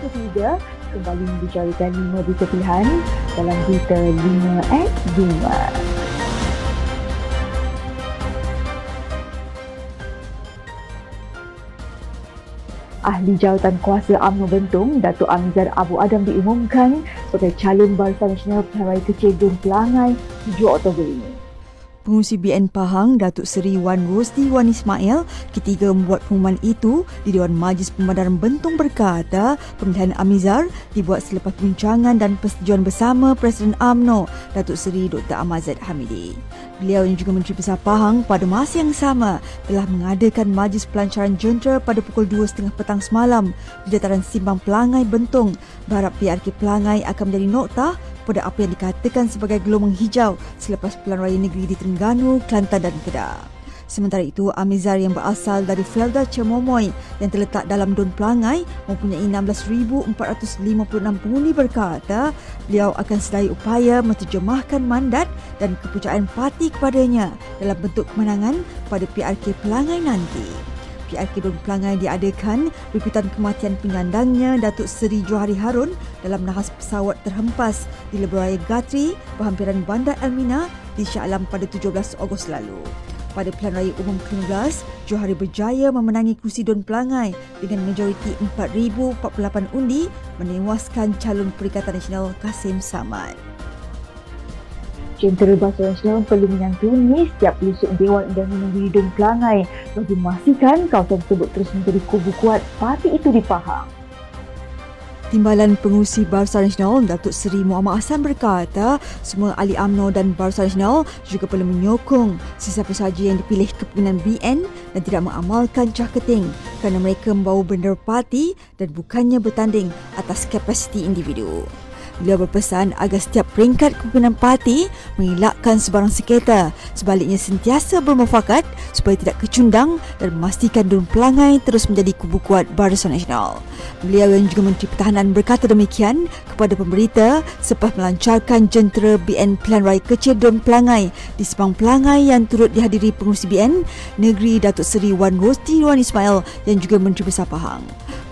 ketiga kembali membicarakan lima berita pilihan dalam berita 5 X 5. Ahli Jawatan Kuasa UMNO Bentong, Datuk Amizar Abu Adam diumumkan sebagai calon Barisan Nasional Raya Kecil Dun Pelangai 7 Oktober ini. Pengurusi BN Pahang, Datuk Seri Wan Rosdi Wan Ismail ketiga membuat pengumuman itu di Dewan Majlis Pemadaran Bentong berkata pemilihan Amizar dibuat selepas perbincangan dan persetujuan bersama Presiden AMNO, Datuk Seri Dr. Ahmad Zaid Hamidi. Beliau yang juga Menteri Besar Pahang pada masa yang sama telah mengadakan majlis pelancaran jentera pada pukul 2.30 petang semalam di dataran Simbang Pelangai Bentong berharap PRK Pelangai akan menjadi noktah pada apa yang dikatakan sebagai gelombang hijau selepas pilihan raya negeri di Terengganu, Kelantan dan Kedah. Sementara itu, Amizar yang berasal dari Felda Cemomoy yang terletak dalam Don Pelangai mempunyai 16,456 pengundi berkata beliau akan sedai upaya menterjemahkan mandat dan kepercayaan parti kepadanya dalam bentuk kemenangan pada PRK Pelangai nanti. PRK Don Pelangai diadakan berikutan kematian penyandangnya Datuk Seri Johari Harun dalam nahas pesawat terhempas di Lebuh Gatri, berhampiran Bandar Elmina di Shah Alam pada 17 Ogos lalu. Pada pilihan raya umum ke-15, Johari berjaya memenangi kursi Don Pelangai dengan majoriti 4,048 undi menewaskan calon Perikatan Nasional Kasim Samad. Jentera Bahasa Nasional perlu menyantuni setiap pelusuk Dewan dan Negeri Don Pelangai bagi memastikan kawasan tersebut terus menjadi kubu kuat parti itu di Pahang. Timbalan Pengurusi Barisan Nasional Datuk Seri Muhammad Hassan berkata semua ahli UMNO dan Barisan Nasional juga perlu menyokong sesiapa sahaja yang dipilih kepimpinan BN dan tidak mengamalkan cah keting kerana mereka membawa bendera parti dan bukannya bertanding atas kapasiti individu. Beliau berpesan agar setiap peringkat kepimpinan parti mengelakkan sebarang seketa sebaliknya sentiasa bermufakat supaya tidak kecundang dan memastikan Dun Pelangai terus menjadi kubu kuat Barisan Nasional. Beliau yang juga Menteri Pertahanan berkata demikian kepada pemberita selepas melancarkan jentera BN Pilihan Raya Kecil Dun Pelangai di Sepang Pelangai yang turut dihadiri pengurusi BN Negeri Datuk Seri Wan Rosti Wan Ismail yang juga Menteri Besar Pahang.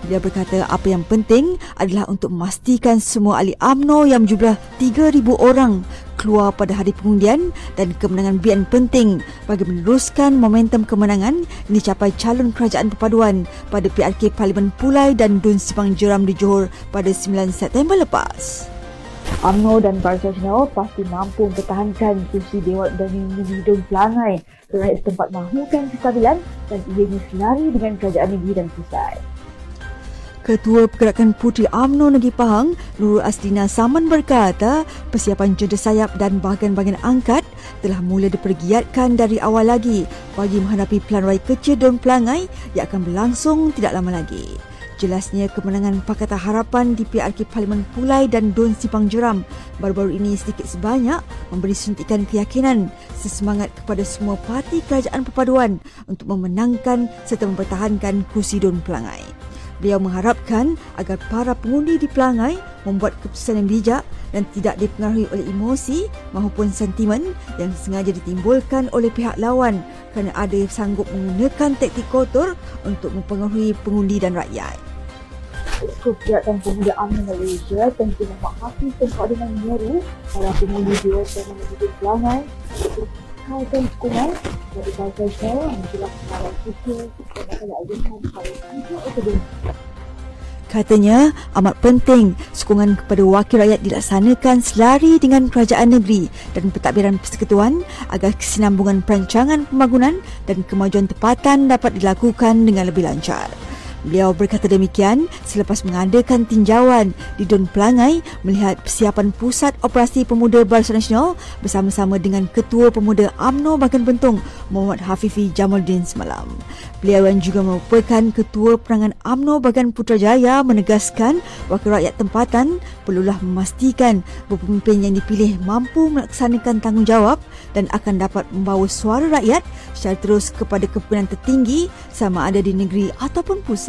Dia berkata apa yang penting adalah untuk memastikan semua ahli AMNO yang berjumlah 3,000 orang keluar pada hari pengundian dan kemenangan BN penting bagi meneruskan momentum kemenangan yang dicapai calon kerajaan perpaduan pada PRK Parlimen Pulai dan Dun Sipang Jeram di Johor pada 9 September lepas. UMNO dan Barisan Nasional pasti mampu mempertahankan kursi Dewan dan Dun Pelangai rakyat setempat mahukan kestabilan dan ianya selari dengan kerajaan negeri dan pusat. Ketua Pergerakan Puteri UMNO Negeri Pahang, Nurul Aslina Saman berkata, persiapan jeda sayap dan bahagian-bahagian angkat telah mula dipergiatkan dari awal lagi bagi menghadapi pelan raya kecil Don Pelangai yang akan berlangsung tidak lama lagi. Jelasnya kemenangan Pakatan Harapan di PRK Parlimen Pulai dan Don Sipang Jeram baru-baru ini sedikit sebanyak memberi suntikan keyakinan sesemangat kepada semua parti kerajaan perpaduan untuk memenangkan serta mempertahankan kursi Don Pelangai. Beliau mengharapkan agar para pengundi di Pelangai membuat keputusan yang bijak dan tidak dipengaruhi oleh emosi maupun sentimen yang sengaja ditimbulkan oleh pihak lawan kerana ada yang sanggup menggunakan taktik kotor untuk mempengaruhi pengundi dan rakyat. Kegiatan Pemuda UMNO Malaysia tentu memahami tempat dengan menyeru para pengundi di dan menuju Pelangai untuk dukungan dari Bangsa Israel menjelang pengaruh kita dan akan diadakan pada 7 Oktober. Katanya amat penting sokongan kepada wakil rakyat dilaksanakan selari dengan kerajaan negeri dan pentadbiran persekutuan agar kesinambungan perancangan pembangunan dan kemajuan tempatan dapat dilakukan dengan lebih lancar. Beliau berkata demikian selepas mengadakan tinjauan di Don Pelangai melihat persiapan Pusat Operasi Pemuda Barisan Nasional bersama-sama dengan Ketua Pemuda AMNO Bagan Bentong Muhammad Hafifi Jamaluddin semalam. Beliau yang juga merupakan Ketua Perangan AMNO Bagan Putrajaya menegaskan wakil rakyat tempatan perlulah memastikan pemimpin yang dipilih mampu melaksanakan tanggungjawab dan akan dapat membawa suara rakyat secara terus kepada kepimpinan tertinggi sama ada di negeri ataupun pusat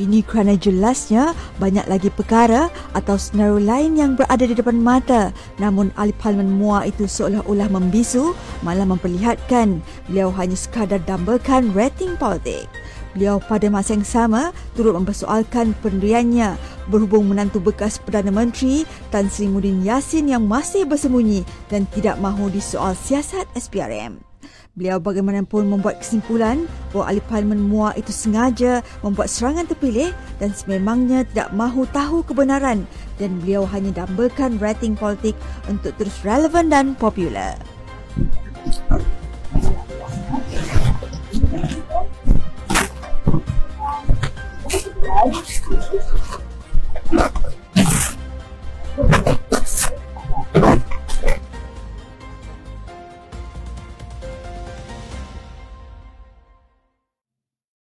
Ini kerana jelasnya banyak lagi perkara atau senario lain yang berada di depan mata namun ahli parlimen MUA itu seolah-olah membisu malah memperlihatkan beliau hanya sekadar dambakan rating politik. Beliau pada masa yang sama turut mempersoalkan pendiriannya berhubung menantu bekas Perdana Menteri Tan Sri Muhyiddin Yassin yang masih bersembunyi dan tidak mahu disoal siasat SPRM. Beliau bagaimanapun membuat kesimpulan bahawa ahli parlimen MUA itu sengaja membuat serangan terpilih dan sememangnya tidak mahu tahu kebenaran dan beliau hanya dambakan rating politik untuk terus relevan dan popular.